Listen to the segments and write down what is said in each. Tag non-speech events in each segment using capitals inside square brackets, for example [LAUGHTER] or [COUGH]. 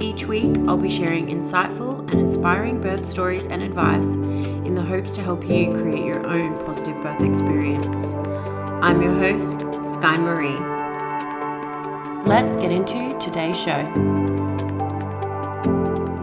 Each week, I'll be sharing insightful and inspiring birth stories and advice in the hopes to help you create your own positive birth experience. I'm your host, Sky Marie. Let's get into today's show.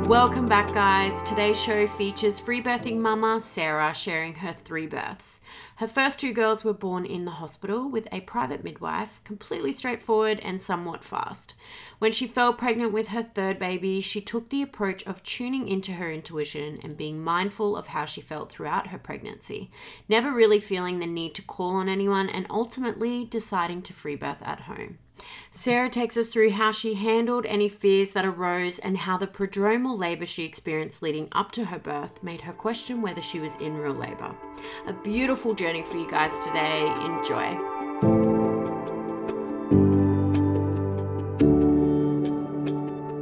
Welcome back, guys. Today's show features free birthing mama Sarah sharing her three births. Her first two girls were born in the hospital with a private midwife, completely straightforward and somewhat fast. When she fell pregnant with her third baby, she took the approach of tuning into her intuition and being mindful of how she felt throughout her pregnancy, never really feeling the need to call on anyone and ultimately deciding to free birth at home. Sarah takes us through how she handled any fears that arose and how the prodromal labour she experienced leading up to her birth made her question whether she was in real labour. A beautiful journey for you guys today. Enjoy.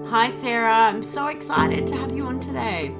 Hi, Sarah. I'm so excited to have you on today.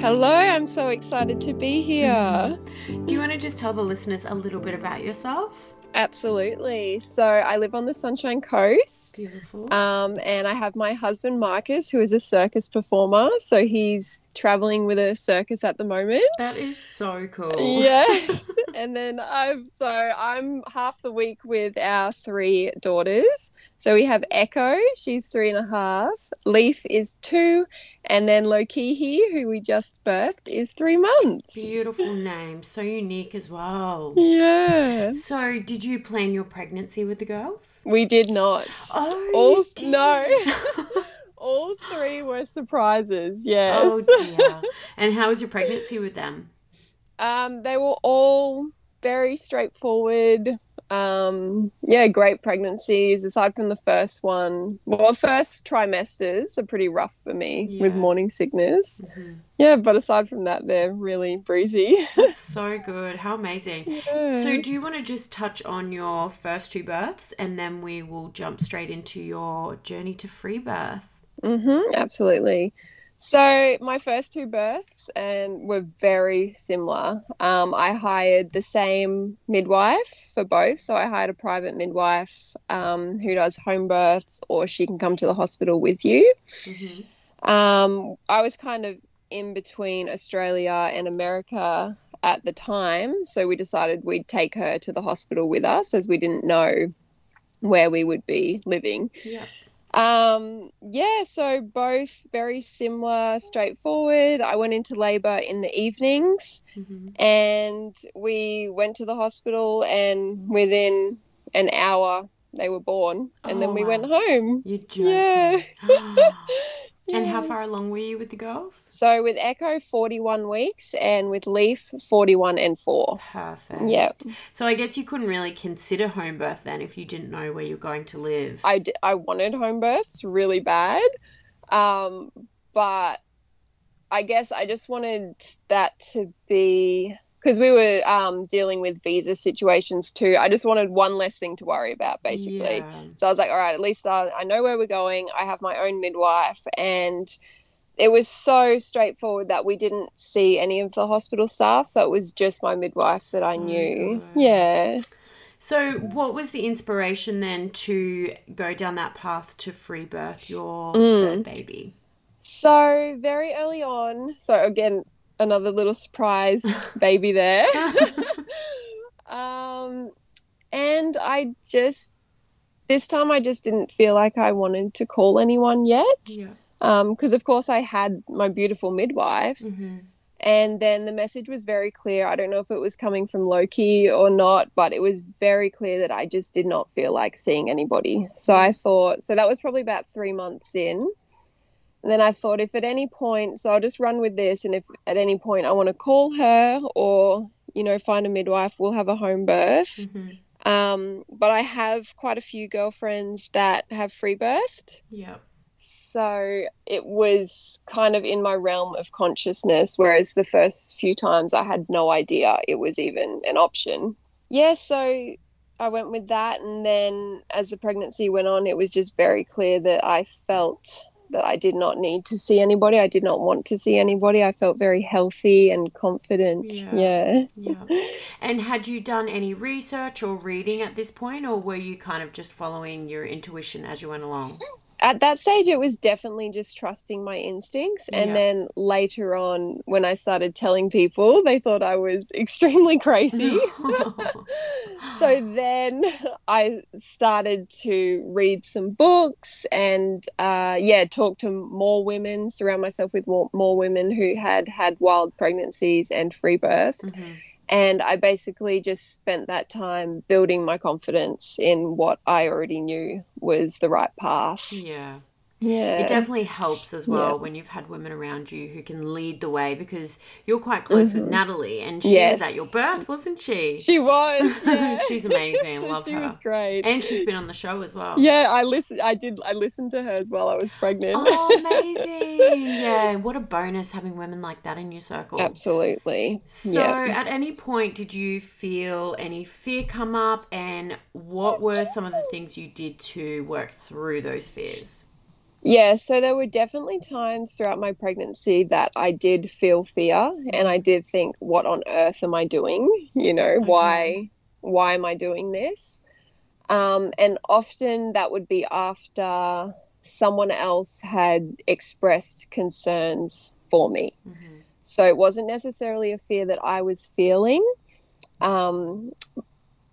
Hello, I'm so excited to be here. [LAUGHS] Do you want to just tell the listeners a little bit about yourself? Absolutely. So I live on the Sunshine Coast. Beautiful. Um, and I have my husband Marcus, who is a circus performer. So he's traveling with a circus at the moment. That is so cool. Yes. [LAUGHS] and then I'm so I'm half the week with our three daughters. So we have Echo, she's three and a half. Leaf is two, and then Lokihi, who we just birthed, is three months. Beautiful name. So unique as well. Yeah. So, did you plan your pregnancy with the girls? We did not. Oh, All you oh, didn't. no. [LAUGHS] All three were surprises. Yes. Oh dear. and how was your pregnancy with them? Um, they were all very straightforward. Um, yeah, great pregnancies. Aside from the first one, well, first trimesters are pretty rough for me with morning sickness. Mhm. Yeah, but aside from that, they're really breezy. [LAUGHS] That's so good. How amazing. Yeah. So, do you want to just touch on your first two births and then we will jump straight into your journey to free birth? Mm-hmm, absolutely. So my first two births and were very similar. Um, I hired the same midwife for both. So I hired a private midwife um, who does home births, or she can come to the hospital with you. Mhm. Um, I was kind of in between Australia and America at the time, so we decided we'd take her to the hospital with us as we didn't know where we would be living. Yeah. Um, yeah, so both very similar, straightforward. I went into labor in the evenings Mhm. and we went to the hospital, and within an hour, they were born. And Oh, then we wow. went home. You're joking. Yeah. [LAUGHS] and how far along were you with the girls? So with Echo, 41 weeks, and with Leaf, 41 and 4. Perfect. Yeah, So I guess you couldn't really consider home birth then if you didn't know where you're going to live. I, d- I wanted home births really bad. Um, but I guess I just wanted that to be because we were um, dealing with visa situations too. I just wanted one less thing to worry about, basically. Yeah. So I was like, all right, at least I, I know where we're going. I have my own midwife. And it was so straightforward that we didn't see any of the hospital staff. So it was just my midwife that I knew. Yeah. So, what was the inspiration then to go down that path to free birth your Mm. baby? So very early on, so again, another little surprise [LAUGHS] baby there. [LAUGHS] um, and I just this time I just didn't feel like I wanted to call anyone yet. yeah. Um, because of course I had my beautiful midwife, hmm and then the message was very clear. I don't know if it was coming from Loki or not, but it was very clear that I just did not feel like seeing anybody. So I thought, so that was probably about three months in. And then I thought, if at any point, so I'll just run with this, and if at any point I want to call her or, you know, find a midwife, we'll have a home birth. hmm Um, but I have quite a few girlfriends that have free birthed. Yeah. So it was kind of in my realm of consciousness, whereas the first few times I had no idea it was even an option. Yeah, so I went with that. And then as the pregnancy went on, it was just very clear that I felt that I did not need to see anybody. I did not want to see anybody. I felt very healthy and confident. Yeah. Yeah. Yeah. And had you done any research or reading at this point, or were you kind of just following your intuition as you went along? At that stage it was definitely just trusting my instincts and Yeah. then later on when i started telling people they thought i was [LAUGHS] extremely crazy [LAUGHS] [LAUGHS] so then i started to read some books and uh, yeah talk to more women surround myself with more, more women who had had wild pregnancies and free birth Mhm. And I basically just spent that time building my confidence in what I already knew was the right path. Yeah. Yeah. It definitely helps as well Yeah. when you've had women around you who can lead the way because you're quite close with Natalie and she Mm-hmm. Yes. was at your birth, wasn't she? She was. [LAUGHS] Yeah. She's [LAUGHS] amazing. So Love she her. was great. And she's been on the show as well. yeah, I listened. I did. I listened to hers while I was pregnant. Oh, [LAUGHS] amazing. yeah. What a bonus having women like that in your circle. Absolutely. So, yeah. at any point, did you feel any fear come up, and what were some of the things you did to work through those fears? Yeah, so there were definitely times throughout my pregnancy that I did feel fear and I did think what on earth am I doing? You know, why why am I doing this? Um, and often that would be after someone else had expressed concerns for me. Mhm. So it wasn't necessarily a fear that I was feeling. Um,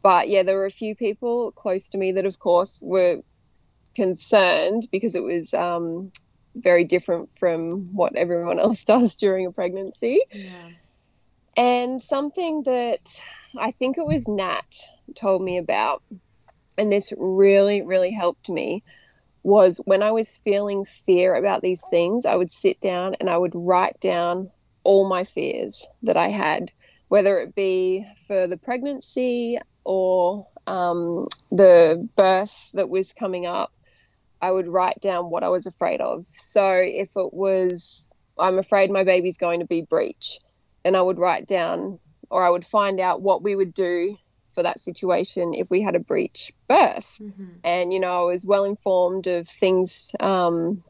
but yeah, there were a few people close to me that, of course, were concerned because it was um, very different from what everyone [LAUGHS] else does during a pregnancy. Yeah. And something that I think it was Nat told me about, and this really, really helped me, was when I was feeling fear about these things, I would sit down and I would write down all my fears that I had, whether it be for the pregnancy or um, the birth that was coming up. I would write down what I was afraid of. So if it was, I'm afraid my baby's going to be breech, then I would write down or I would find out what we would do for that situation if we had a breech birth. Mhm. And, you know, I was well informed of things um,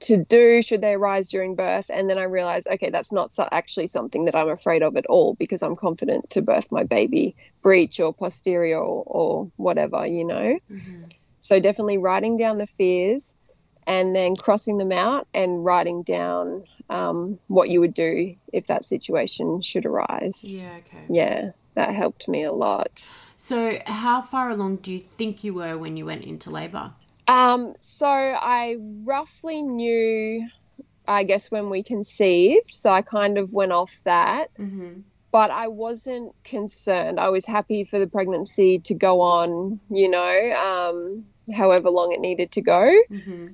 to do should they arise during birth. And then I realized, okay, that's not so- actually something that I'm afraid of at all because I'm confident to birth my baby breech or posterior or, or whatever, you know. Mhm. So definitely writing down the fears and then crossing them out and writing down um, what you would do if that situation should arise. Yeah. Okay. Yeah, that helped me a lot. So, how far along do you think you were when you went into labor? Um, so I roughly knew, I guess, when we conceived. So I kind of went off that. Mm-hmm. but I wasn't concerned. I was happy for the pregnancy to go on, you know, um, however long it needed to go. Mm-hmm.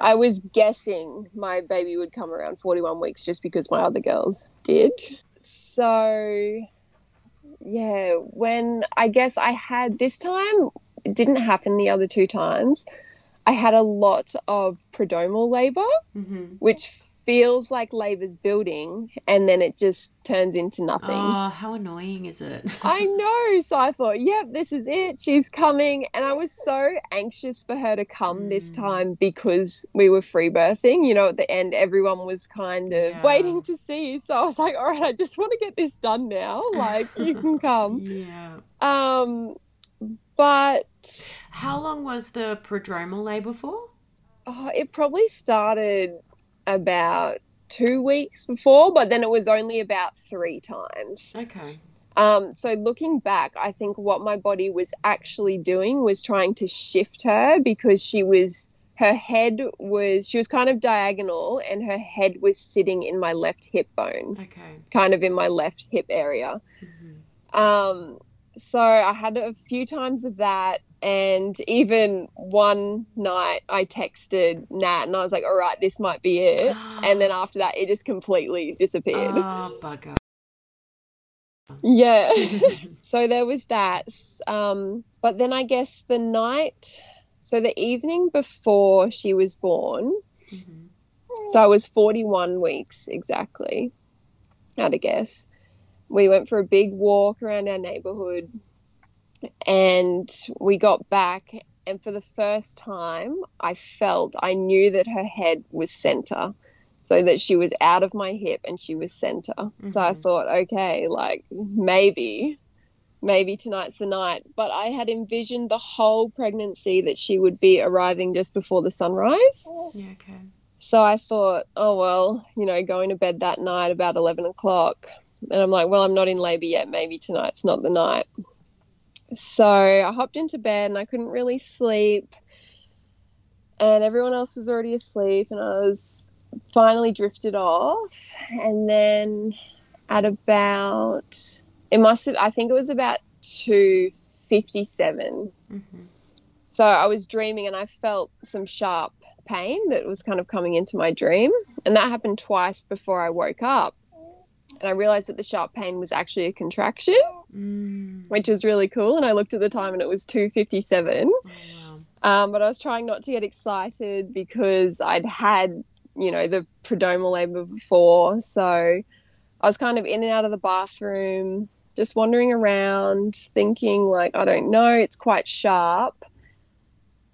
I was guessing my baby would come around 41 weeks just because my other girls did. So, yeah, when I guess I had this time, it didn't happen the other two times. I had a lot of prodromal labor, Mm-hmm. which feels like labor's building and then it just turns into nothing. Oh, how annoying is it? [LAUGHS] I know. So I thought, yep, this is it. She's coming. And I was so anxious for her to come this Mm. time because we were free birthing. You know, at the end, everyone was kind of Yeah. waiting to see. So I was like, all right, I just want to get this done now. Like, you can [LAUGHS] come. yeah. Um, but How long was the prodromal labor for? oh, it probably started about two weeks before, but then it was only about three times. Okay. Um, so looking back, I think what my body was actually doing was trying to shift her because she was her head was she was kind of diagonal and her head was sitting in my left hip bone, Okay. kind of in my left hip area. Mhm. Um, so I had a few times of that, and even one night I texted Nat and I was like, "All right, this might be it." [GASPS] And then after that, it just completely disappeared. Oh, bugger. Yeah. [LAUGHS] [LAUGHS] so there was that. Um, but then I guess the night, so the evening before she was born, Mhm. so I was 41 weeks exactly, I'd guess. We went for a big walk around our neighborhood and we got back. And for the first time, I felt, I knew that her head was center. So that she was out of my hip and she was center. So I Mhm. thought, okay, like maybe, maybe tonight's the night. But I had envisioned the whole pregnancy that she would be arriving just before the sunrise. Yeah, okay. So I thought, oh, well, you know, going to bed that night about 11 o'clock. And I'm like, well, I'm not in labor yet. Maybe tonight's not the night. So I hopped into bed and I couldn't really sleep. And everyone else was already asleep. And I was finally drifted off. And then at about, it must have, I think it was about 2.57 Mhm. so I was dreaming and I felt some sharp pain that was kind of coming into my dream. And that happened twice before I woke up. And I realized that the sharp pain was actually a contraction, Mm. which was really cool. And I looked at the time and it was 2.57. Oh, wow. Um, but I was trying not to get excited because I'd had, you know, the prodromal labor before. So I was kind of in and out of the bathroom, just wandering around, thinking, like, I don't know, it's quite sharp,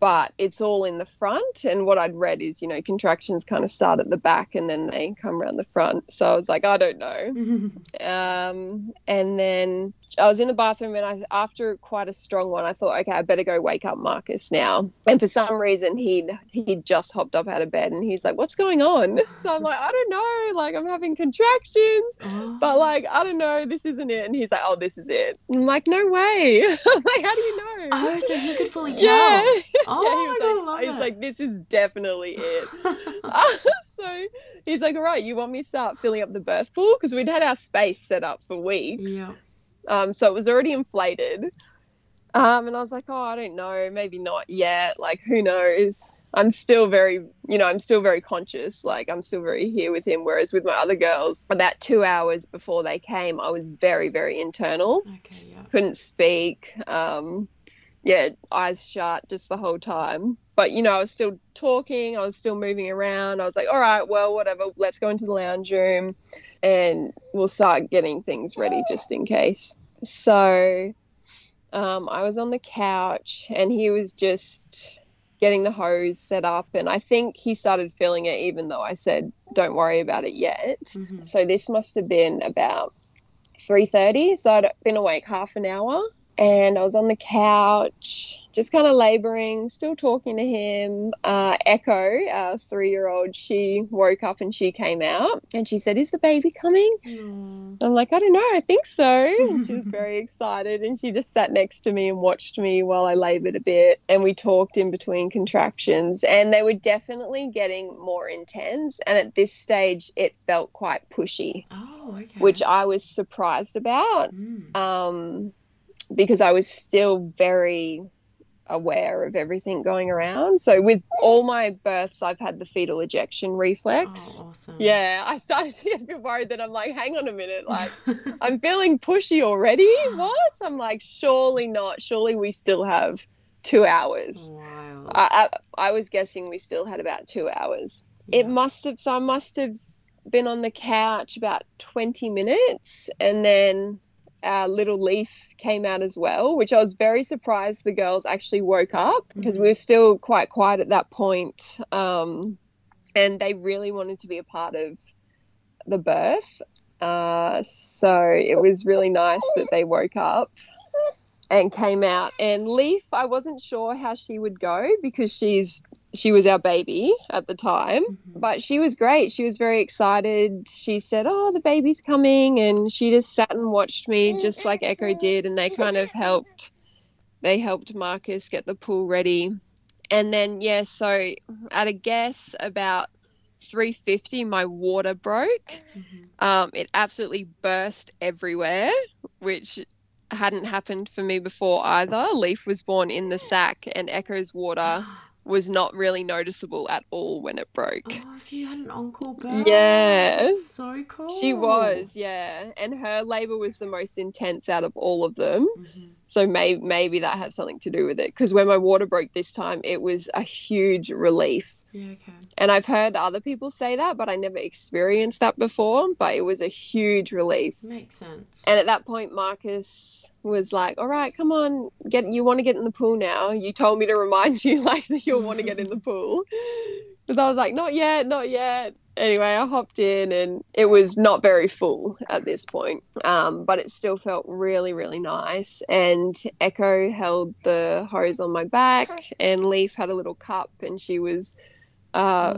but it's all in the front. And what I'd read is, you know, contractions kind of start at the back and then they come around the front. So I was like, I don't know. Um, and then I was in the bathroom, and I, after quite a strong one, I thought, okay, I better go wake up Marcus now. And for some reason, he'd he'd just hopped up out of bed, and he's like, "What's going on?" [LAUGHS] So I'm like, "I don't know. Like, I'm having contractions, Oh. but like, I don't know. This isn't it." And he's like, "Oh, this is it." And I'm like, "No way! [LAUGHS] Like, how do you know?" Oh, so he could fully [LAUGHS] tell. yeah, Oh, yeah. He was oh, I like, love he's it. like, "This is definitely it." so he's like, all right, you want me to start filling up the birth pool? Because we'd had our space set up for weeks. yeah. Um, so it was already inflated. Um, and I was like, oh, I don't know, maybe not yet. Like, who knows? I'm still very, you know, I'm still very conscious. Like, I'm still very here with him. Whereas with my other girls, about two hours before they came, I was very, very internal. Okay, yeah. Couldn't speak. Um, yeah, eyes shut just the whole time. But, you know, I was still talking. I was still moving around. I was like, all right, well, whatever. Let's go into the lounge room and we'll start getting things ready just in case. So um, I was on the couch and he was just getting the hose set up. And I think he started feeling it, even though I said, don't worry about it yet. Mhm. So this must have been about 3.30. So I'd been awake half an hour and I was on the couch, just kind of laboring, still talking to him. Uh, Echo, our three year old, she woke up and she came out and she said, Is the baby coming? Mm. I'm like, I don't know, I think so. And [LAUGHS] she was very excited and she just sat next to me and watched me while I labored a bit. And we talked in between contractions and they were definitely getting more intense. And at this stage, it felt quite pushy, Oh, okay. which I was surprised about Mm. um, because I was still very aware of everything going around. So with all my births, I've had the fetal ejection reflex. Oh, awesome. Yeah, I started to get a bit worried that I'm like, hang on a minute, like [LAUGHS] I'm feeling pushy already. What? I'm like, surely not. Surely we still have two hours. Wild. I, I, I was guessing we still had about two hours. It must have, so I must have been on the couch about 20 minutes and then our little leaf came out as well, which I was very surprised the girls actually woke up because Mhm. we were still quite quiet at that point. Um, and they really wanted to be a part of the birth. Uh, so it was really nice that they woke up and came out. And Leaf, I wasn't sure how she would go because she's she was our baby at the time, Mhm. but she was great. She was very excited. She said, "Oh, the baby's coming," and she just sat and watched me, just like Echo did. And they kind of helped. They helped Marcus get the pool ready, and then yeah. So at a guess about 350, my water broke. Mhm. Um, it absolutely burst everywhere, which hadn't happened for me before either. Leaf was born in the sack, and Echo's water [GASPS] was not really noticeable at all when it broke. Oh, so you had an en caul birth. Yeah. That's so cool. She was, yeah, and her labor was the most intense out of all of them. Mhm. So maybe maybe that had something to do with it. Because when my water broke this time, it was a huge relief. Yeah, okay. And I've heard other people say that, but I never experienced that before. But it was a huge relief. Makes sense. And at that point, Marcus was like, "All right, come on, get. You want to get in the pool now? You told me to remind [LAUGHS] you, like, that you'll want to get in the pool." Because I was like, "Not yet, not yet." Anyway, I hopped in, and it was not very full at this point, um, but it still felt really, really nice. And Echo held the hose on my back, and Leaf had a little cup, and she was. Uh,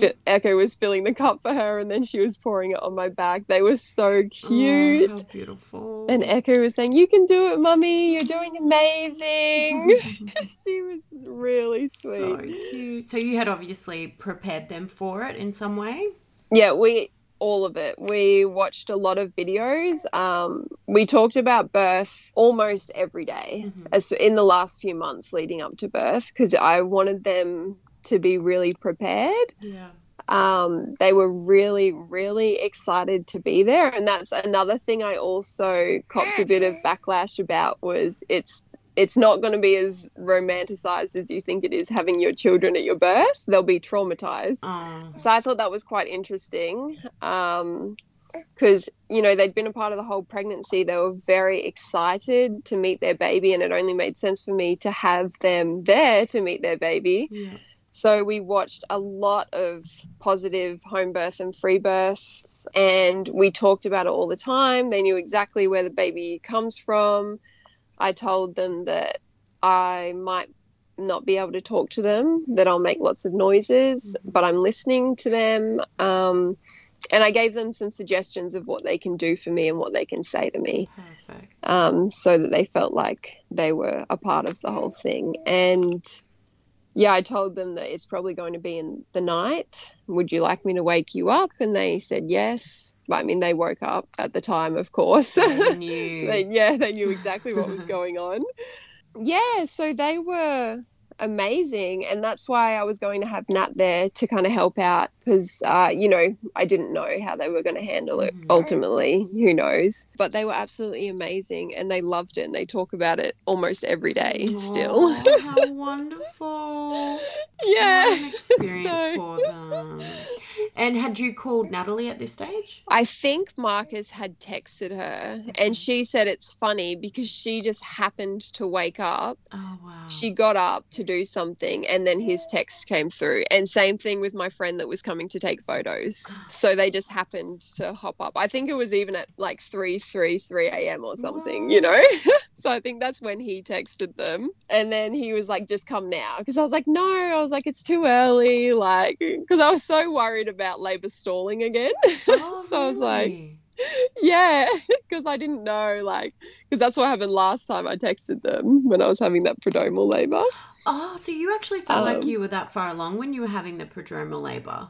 fi- Echo was filling the cup for her, and then she was pouring it on my back. They were so Oh, cute. how beautiful. And Echo was saying, You can do it, mummy. You're doing amazing. [LAUGHS] [LAUGHS] she was really sweet. so cute. So you had obviously prepared them for it in some way. Yeah, we, all of it. We watched a lot of videos. Um, we talked about birth almost every day Mhm. as in the last few months leading up to birth because I wanted them to be really prepared. Yeah. um, they were really, really excited to be there. And that's another thing I also copped a bit of backlash about was it's it's not going to be as romanticized as you think it is having your children at your birth. They'll be traumatized. Oh. So I thought that was quite interesting. Um, because you know they'd been a part of the whole pregnancy they were very excited to meet their baby and it only made sense for me to have them there to meet their baby Yeah. So we watched a lot of positive home birth and free births, and we talked about it all the time. They knew exactly where the baby comes from. I told them that I might not be able to talk to them, that I'll make lots of noises, but I'm listening to them. Um, and I gave them some suggestions of what they can do for me and what they can say to me Perfect. um, so that they felt like they were a part of the whole thing. And yeah, I told them that it's probably going to be in the night. Would you like me to wake you up? And they said yes. I mean, they woke up at the time, of course. I [LAUGHS] knew. they, yeah, they knew exactly what was [LAUGHS] going on. Yeah, so they were amazing. And that's why I was going to have Nat there to kind of help out because, uh, you know, I didn't know how they were going to handle it Mhm. ultimately. Who knows? But they were absolutely amazing and they loved it and they talk about it almost every day still. Oh, how [LAUGHS] wonderful. yeah. What an [LAUGHS] experience So- for them. And had you called Natalie at this stage? I think Marcus had texted her and she said it's funny because she just happened to wake up Oh, wow. she got up to do something and then his text came through. And same thing with my friend that was coming to take photos. So they just happened to hop up. I think it was even at like 3 3 3 a.m or something you know? [LAUGHS] So i think that's when he texted them. And then he was like just come now. Because i was like no. I was like it's too early like because i was so worried about labor stalling again. [LAUGHS] Oh, so I was like, [LAUGHS] yeah because i didn't know like because that's what happened last time i texted them when i was having that prodromal labor Oh, so you actually felt like Um, you were that far along when you were having the prodromal labor?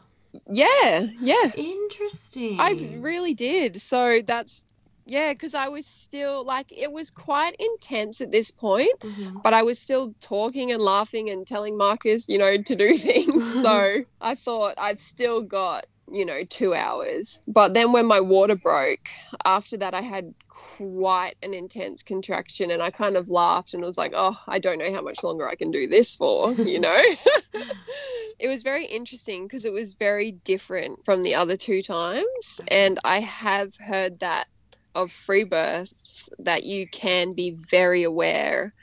yeah yeah Interesting. I really did. So that's yeah, because I was still like it was quite intense at this point, Mhm. but I was still talking and laughing and telling Marcus, you know, to do [LAUGHS] things. so [LAUGHS] I thought I've still got you know, two hours. But then when my water broke, after that, I had quite an intense contraction and I kind of laughed and was like, oh, I don't know how much longer I can do this for, you know? [LAUGHS] it was very interesting because it was very different from the other two times. And I have heard that of free births that you can be very aware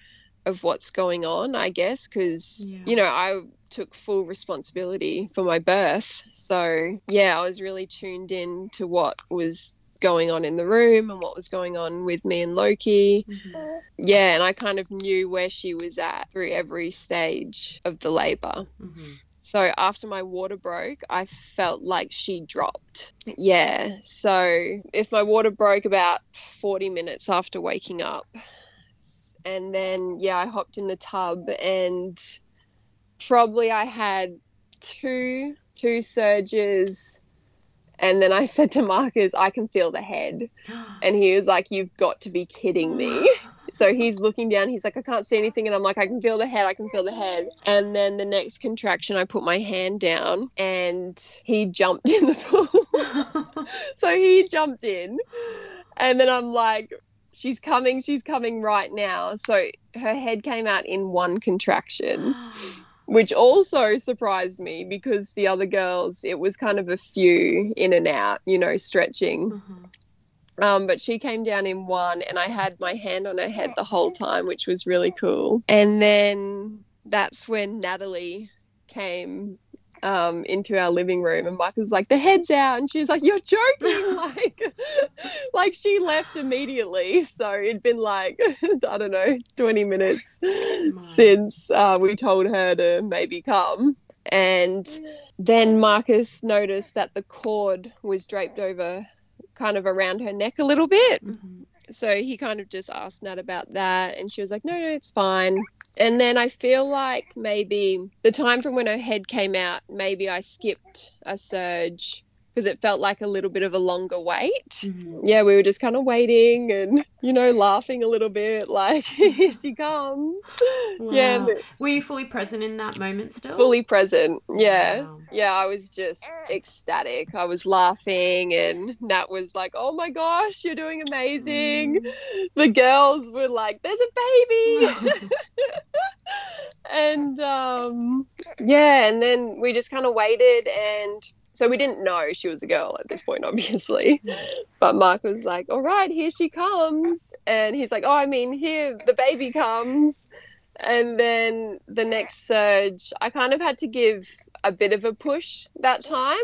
of what's going on, I guess, because, yeah. you know, I took full responsibility for my birth. So, yeah, I was really tuned in to what was going on in the room and what was going on with me and Loki. Mm-hmm. Yeah, and I kind of knew where she was at through every stage of the labor. Mm-hmm. So after my water broke, I felt like she dropped. Yeah. So if my water broke about 40 minutes after waking up, and then, yeah, I hopped in the tub and probably I had two two surges and then I said to Marcus, I can feel the head. And he was like, You've got to be kidding me. so he's looking down. He's like, I can't see anything. And I'm like, I can feel the head. I can feel the head. And then the next contraction, I put my hand down and he jumped in the pool. so he jumped in. And then I'm like, She's coming. She's coming right now. So her head came out in one contraction which also surprised me because the other girls, it was kind of a few in and out, you know, stretching. Mm-hmm. Um, but she came down in one, and I had my hand on her head the whole time, which was really cool. And then that's when Natalie came um, into our living room, and Mike was like, "The head's out," and she was like, "You're joking!" [LAUGHS] like, [LAUGHS] like she left immediately. So it'd been like [LAUGHS] I don't know, twenty minutes since uh, we told her to maybe come, and then Marcus noticed that the cord was draped over, kind of around her neck a little bit. Mm-hmm. So he kind of just asked Nat about that, and she was like, "No, no, it's fine." And then I feel like maybe the time from when her head came out, maybe I skipped a surge because it felt like a little bit of a longer wait. Mm-hmm. Yeah, we were just kind of waiting and, you know, laughing a little bit, like, [LAUGHS] here she comes. Wow. Yeah. Were you fully present in that moment still? Fully present. Yeah. Wow. Yeah, I was just ecstatic. I was laughing, and Nat was like, oh my gosh, you're doing amazing. Mm. The girls were like, there's a baby. [LAUGHS] [LAUGHS] and um, yeah, and then we just kind of waited and so we didn't know she was a girl at this point, obviously. [LAUGHS] But Mark was like, all right, here she comes. And he's like, oh, I mean, here the baby comes. And then the next surge, I kind of had to give a bit of a push that time.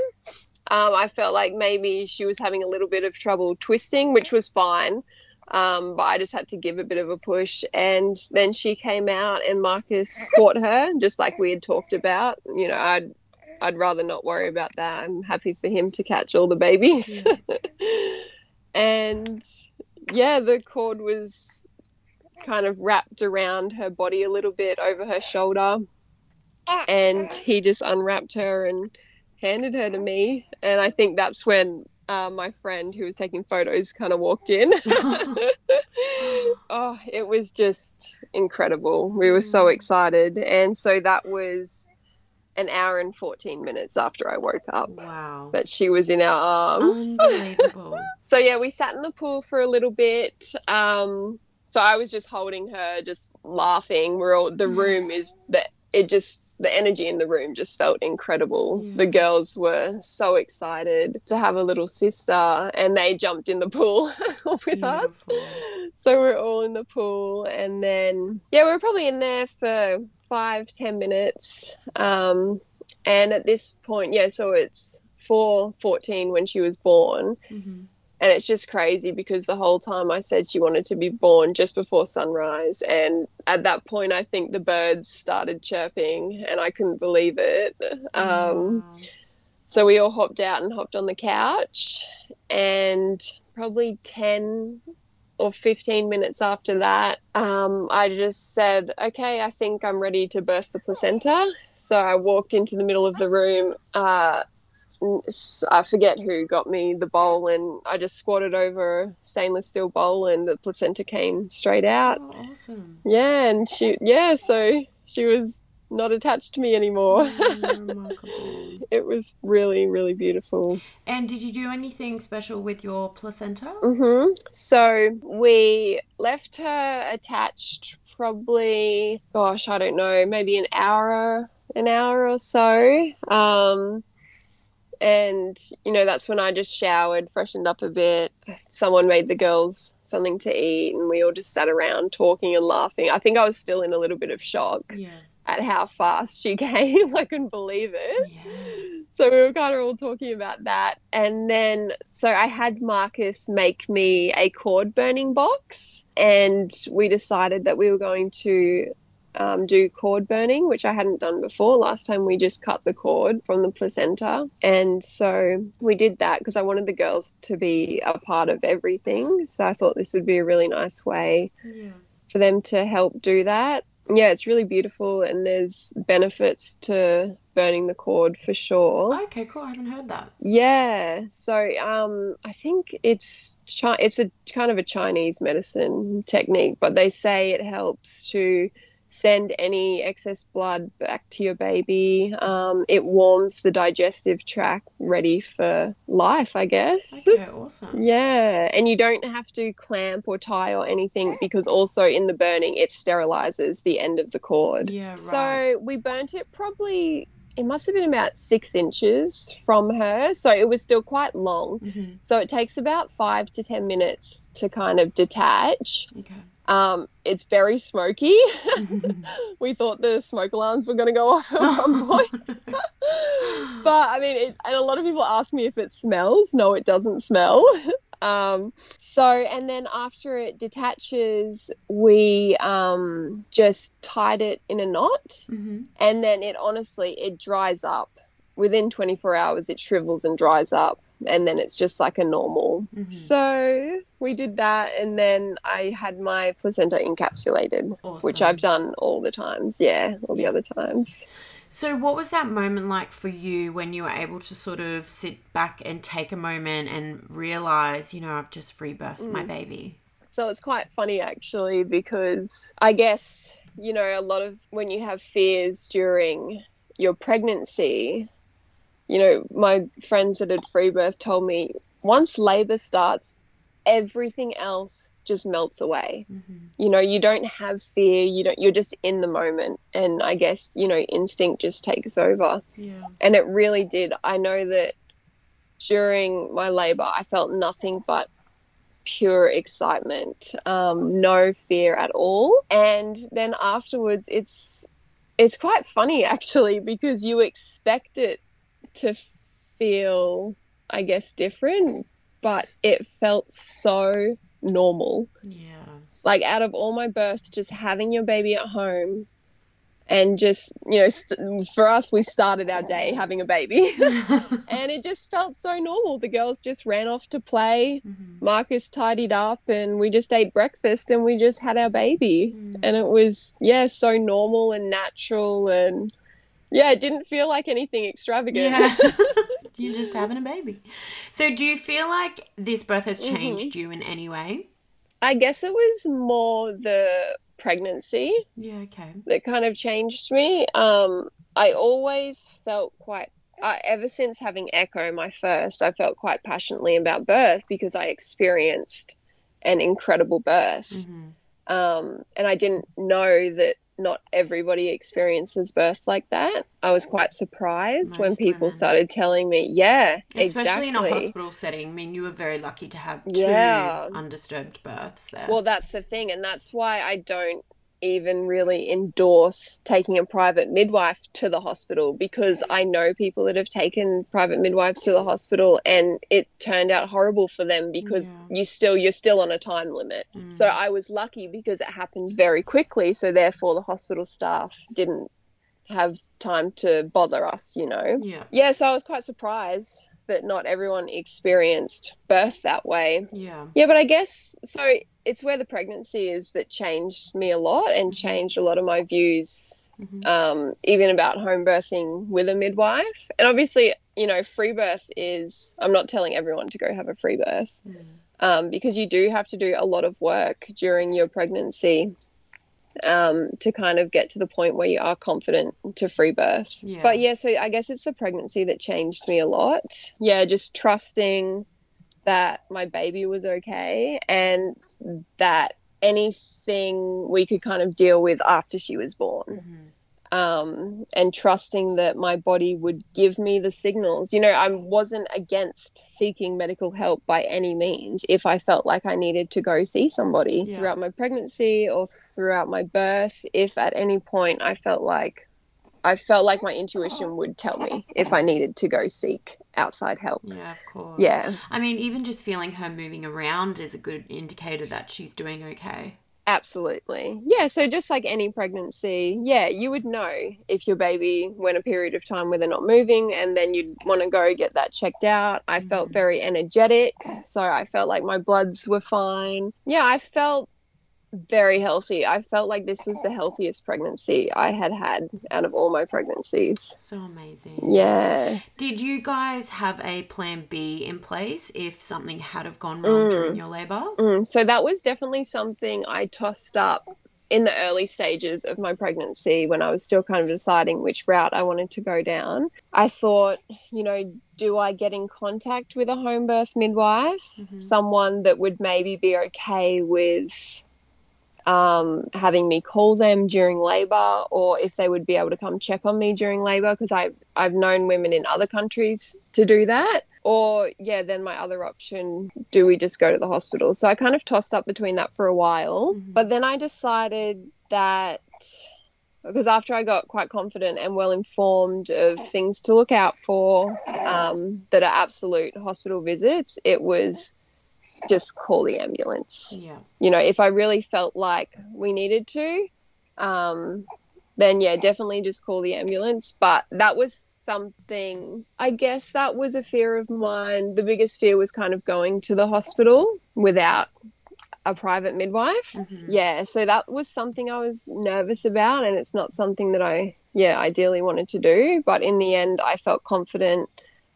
Um, I felt like maybe she was having a little bit of trouble twisting, which was fine. Um, but I just had to give a bit of a push. And then she came out, and Marcus caught her, just like we had talked about. You know, I'd I'd rather not worry about that. I'm happy for him to catch all the babies. [LAUGHS] And yeah, the cord was kind of wrapped around her body a little bit over her shoulder. And he just unwrapped her and handed her to me. And I think that's when uh, my friend who was taking photos kind of walked in. [LAUGHS] [LAUGHS] oh, it was just incredible. We were so mm. excited. And so that was an hour and 14 minutes after I woke up. Wow. But she was in our arms. Unbelievable. [LAUGHS] so, yeah, we sat in the pool for a little bit. Um, so I was just holding her, just laughing. We're all, the room is that it just, the energy in the room just felt incredible. Yeah. The girls were so excited to have a little sister and they jumped in the pool [LAUGHS] with Beautiful. us. So we're all in the pool. And then, yeah, we're probably in there for five ten minutes um, and at this point yeah so it's 414 when she was born mm-hmm. And it's just crazy because the whole time i said she wanted to be born just before sunrise and at that point i think the birds started chirping and i couldn't believe it um, wow. so we all hopped out and hopped on the couch and probably 10 or 15 minutes after that, um, I just said, okay, I think I'm ready to birth the placenta. So I walked into the middle of the room. Uh, I forget who got me the bowl, and I just squatted over a stainless steel bowl, and the placenta came straight out. Oh, awesome. Yeah, and she, yeah, so she was not attached to me anymore. [LAUGHS] Remarkable. it was really, really beautiful. And did you do anything special with your placenta? hmm So we left her attached probably, gosh, I don't know, maybe an hour, an hour or so. Um, and you know that's when I just showered, freshened up a bit. Someone made the girls something to eat, and we all just sat around talking and laughing. I think I was still in a little bit of shock Yeah. at how fast she [LAUGHS] came. I couldn't believe it. Yeah. So we were kind of all talking about that. And then, so I had Marcus make me a cord burning box, and we decided that we were going to um, do cord burning, which I hadn't done before. Last time we just cut the cord from the placenta. And so we did that because I wanted the girls to be a part of everything. So I thought this would be a really nice way Yeah. for them to help do that. Yeah, it's really beautiful, and there's benefits to burning the cord for sure. Okay, cool. I haven't heard that. Yeah, so um, I think it's chi- it's a kind of a Chinese medicine technique, but they say it helps to send any excess blood back to your baby. Um, it warms the digestive tract, ready for life, I guess. Okay, awesome. Yeah, and you don't have to clamp or tie or anything because also in the burning it sterilizes the end of the cord. Yeah, right. So we burnt it probably it must have been about six inches from her, so it was still quite long. Mhm. So it takes about five to ten minutes to kind of detach. Okay. Um, it's very smoky. [LAUGHS] [LAUGHS] we thought the smoke alarms were going to go off at one [LAUGHS] point. but I mean, it, and a lot of people ask me if it smells. No, it doesn't smell. Um, so, and then after it detaches, we um, just tied it in a knot, Mhm. and then it honestly it dries up within 24 hours. It shrivels and dries up, and then it's just like a normal. Mhm. So we did that, and then I had my placenta encapsulated, which I've done all the times. Yeah, all the Yeah. other times. So, what was that moment like for you when you were able to sort of sit back and take a moment and realize, you know, I've just free birthed my Mm. baby? So it's quite funny actually because I guess, you know, a lot of when you have fears during your pregnancy, you know, my friends that had free birth told me once labor starts, everything else just melts away. Mhm. You know, you don't have fear, you don't you're just in the moment and I guess, you know, instinct just takes over. Yeah. And it really did. I know that during my labor, I felt nothing but pure excitement, um, no fear at all. And then afterwards, it's it's quite funny [LAUGHS] actually because you expect it to feel, I guess, different, but it felt so normal Yeah. like out of all my births just having your baby at home and just you know st- for us we started our day having a baby [LAUGHS] and it just felt so normal the girls just ran off to play Mhm. marcus tidied up and we just ate breakfast and we just had our baby Mm. and it was yeah so normal and natural and yeah it didn't feel like anything extravagant Yeah. [LAUGHS] [LAUGHS] You're just having a baby. So, do you feel like this birth has Mm-hmm. changed you in any way? i guess it was more the pregnancy Yeah, okay. that kind of changed me. Um, I always felt quite, uh, ever since having Echo, my first, I felt quite passionately about birth because I experienced an incredible birth. Mhm. Um, and I didn't know that not everybody experiences birth like that. I was quite surprised when people women. started telling me, yeah, Especially exactly. in a hospital setting. I mean, you were very lucky to have two Yeah. undisturbed births there. Well, that's the thing, and that's why I don't even really endorse taking a private midwife to the hospital because I know people that have taken private midwives to the hospital and it turned out horrible for them because Yeah. you still you're still on a time limit. Mm. So I was lucky because it happened very quickly, so therefore the hospital staff didn't have time to bother us, you know. yeah. Yeah, so I was quite surprised that not everyone experienced birth that way. Yeah. Yeah, but I guess so. It's where the pregnancy is that changed me a lot and changed a lot of my views, Mhm. um, even about home birthing with a midwife. And obviously, you know, free birth is, I'm not telling everyone to go have a free birth Mm. um, because you do have to do a lot of work during your pregnancy. Um, to kind of get to the point where you are confident to free birth. Yeah. But yeah, so I guess it's the pregnancy that changed me a lot. Yeah, just trusting that my baby was okay and that anything we could kind of deal with after she was born. Mhm. Um, and trusting that my body would give me the signals. You know, I wasn't against seeking medical help by any means if I felt like I needed to go see somebody Yeah. throughout my pregnancy or throughout my birth. If at any point I felt like I felt like my intuition would tell me if I needed to go seek outside help. Yeah, of course. Yeah. I mean, even just feeling her moving around is a good indicator that she's doing okay. Absolutely. Yeah, so just like any pregnancy, yeah, you would know if your baby went a period of time where they're not moving and then you'd want to go get that checked out. I felt Mhm. very energetic, so I felt like my bloods were fine. Yeah, I felt very healthy. I felt like this was the healthiest pregnancy I had had out of all my pregnancies. So amazing. Yeah. Did you guys have a plan B in place if something had have gone wrong Mm. during your labor? Mm, so that was definitely something I tossed up in the early stages of my pregnancy when I was still kind of deciding which route I wanted to go down. I thought, you know, do I get in contact with a home birth midwife? Mhm. Someone that would maybe be okay with um, having me call them during labor or if they would be able to come check on me during labor because I've, I've known women in other countries to do that. Or, yeah, then my other option, do we just go to the hospital? So I kind of tossed up between that for a while. Mhm. But then I decided that because after I got quite confident and well informed of things to look out for um, that are absolute hospital visits, it was just call the ambulance Yeah. you know, if I really felt like we needed to, um, then yeah, definitely just call the ambulance. But that was something, I guess that was a fear of mine. The biggest fear was kind of going to the hospital without a private midwife. Mhm. Yeah, so that was something I was nervous about, and it's not something that I, yeah, ideally wanted to do. But in the end, I felt confident.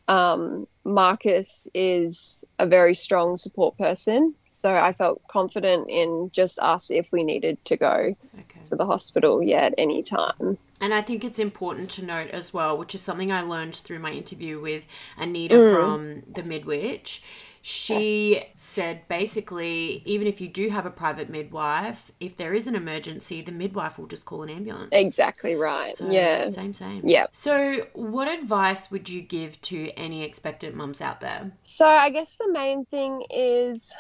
Um, Marcus is a very strong support person, so I felt confident in just us if we needed to go Okay. to the hospital, yeah, at any time. And I think it's important to note as well, which is something I learned through my interview with Anita Mm. from the Midwich. She said basically, even if you do have a private midwife, if there is an emergency, the midwife will just call an ambulance. Exactly right. So, yeah. Same, same. Yeah. So, what advice would you give to any expectant mums out there? So I guess the main thing is,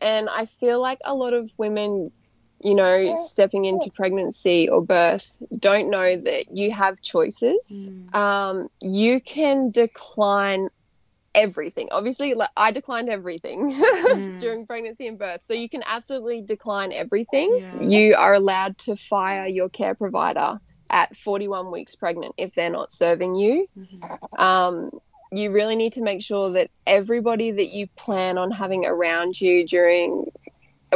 and I feel like a lot of women, you know, stepping into pregnancy or birth don't know that you have choices. Mm. Um, you can decline everything. Obviously, like I declined everything [LAUGHS] during pregnancy and birth, so you can absolutely decline everything. Yeah. You are allowed to fire your care provider at 41 weeks pregnant if they're not serving you Mhm. um, you really need to make sure that everybody that you plan on having around you during,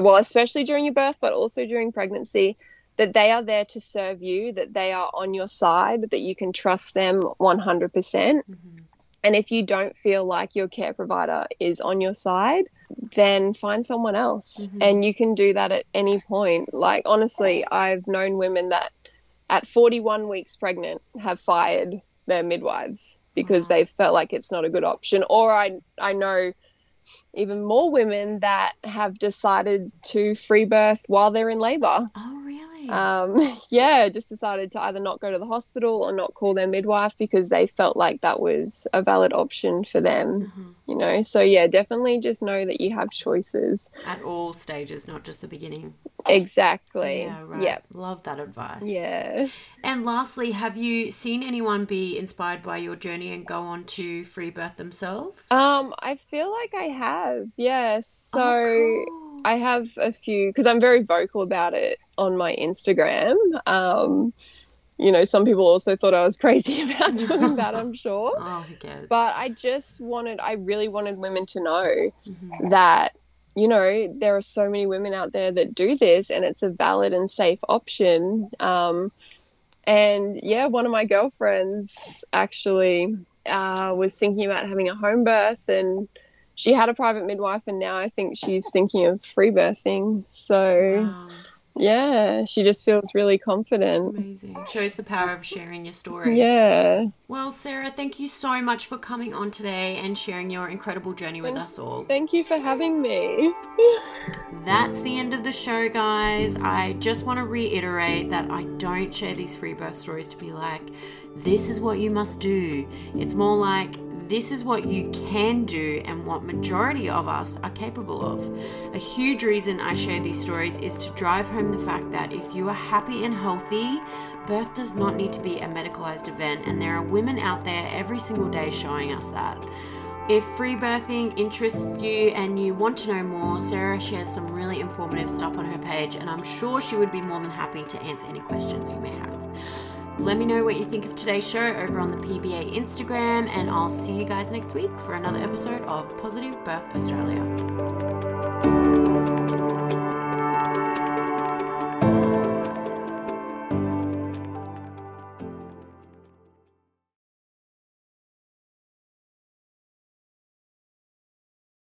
well, especially during your birth, but also during pregnancy, that they are there to serve you, that they are on your side, that you can trust them 100%. Mhm. And if you don't feel like your care provider is on your side, then find someone else. Mhm. And you can do that at any point. Like, honestly, I've known women that at 41 weeks pregnant have fired their midwives because Wow. they felt like it's not a good option. Or I, I know even more women that have decided to free birth while they're in labor. Oh? Um, [LAUGHS] yeah, just decided to either not go to the hospital or not call their midwife because they felt like that was a valid option for them, Mhm. you know. So, yeah, definitely just know that you have choices. At all stages, not just the beginning. Exactly. Yeah, right. Yeah. Love that advice. Yeah. And lastly, have you seen anyone be inspired by your journey and go on to free birth themselves? Um, I feel like I have. Yeah. So Oh, cool. I have a few because I'm very vocal about it on my Instagram. Um, you know, some people also thought I was crazy [LAUGHS] about doing that, I'm sure. [LAUGHS] Oh, who cares? But I just wanted, I really wanted women to know Mhm. that, you know, there are so many women out there that do this and it's a valid and safe option. Um, and yeah, one of my girlfriends actually uh, was thinking about having a home birth and she had a private midwife and now I think she's thinking of free birthing. So Wow. Yeah, she just feels really confident. Amazing. Shows the power of sharing your story. Yeah. Well, Sarah, thank you so much for coming on today and sharing your incredible journey with us all. Thank you for having me. [LAUGHS] That's the end of the show, guys. I just want to reiterate that I don't share these free birth stories to be like, this is what you must do. It's more like, this is what you can do and what majority of us are capable of. A huge reason I share these stories is to drive home the fact that if you are happy and healthy, birth does not need to be a medicalized event, and there are women out there every single day showing us that. If free birthing interests you and you want to know more, Sarah shares some really informative stuff on her page, and I'm sure she would be more than happy to answer any questions you may have. Let me know what you think of today's show over on the PBA Instagram, and I'll see you guys next week for another episode of Positive Birth Australia.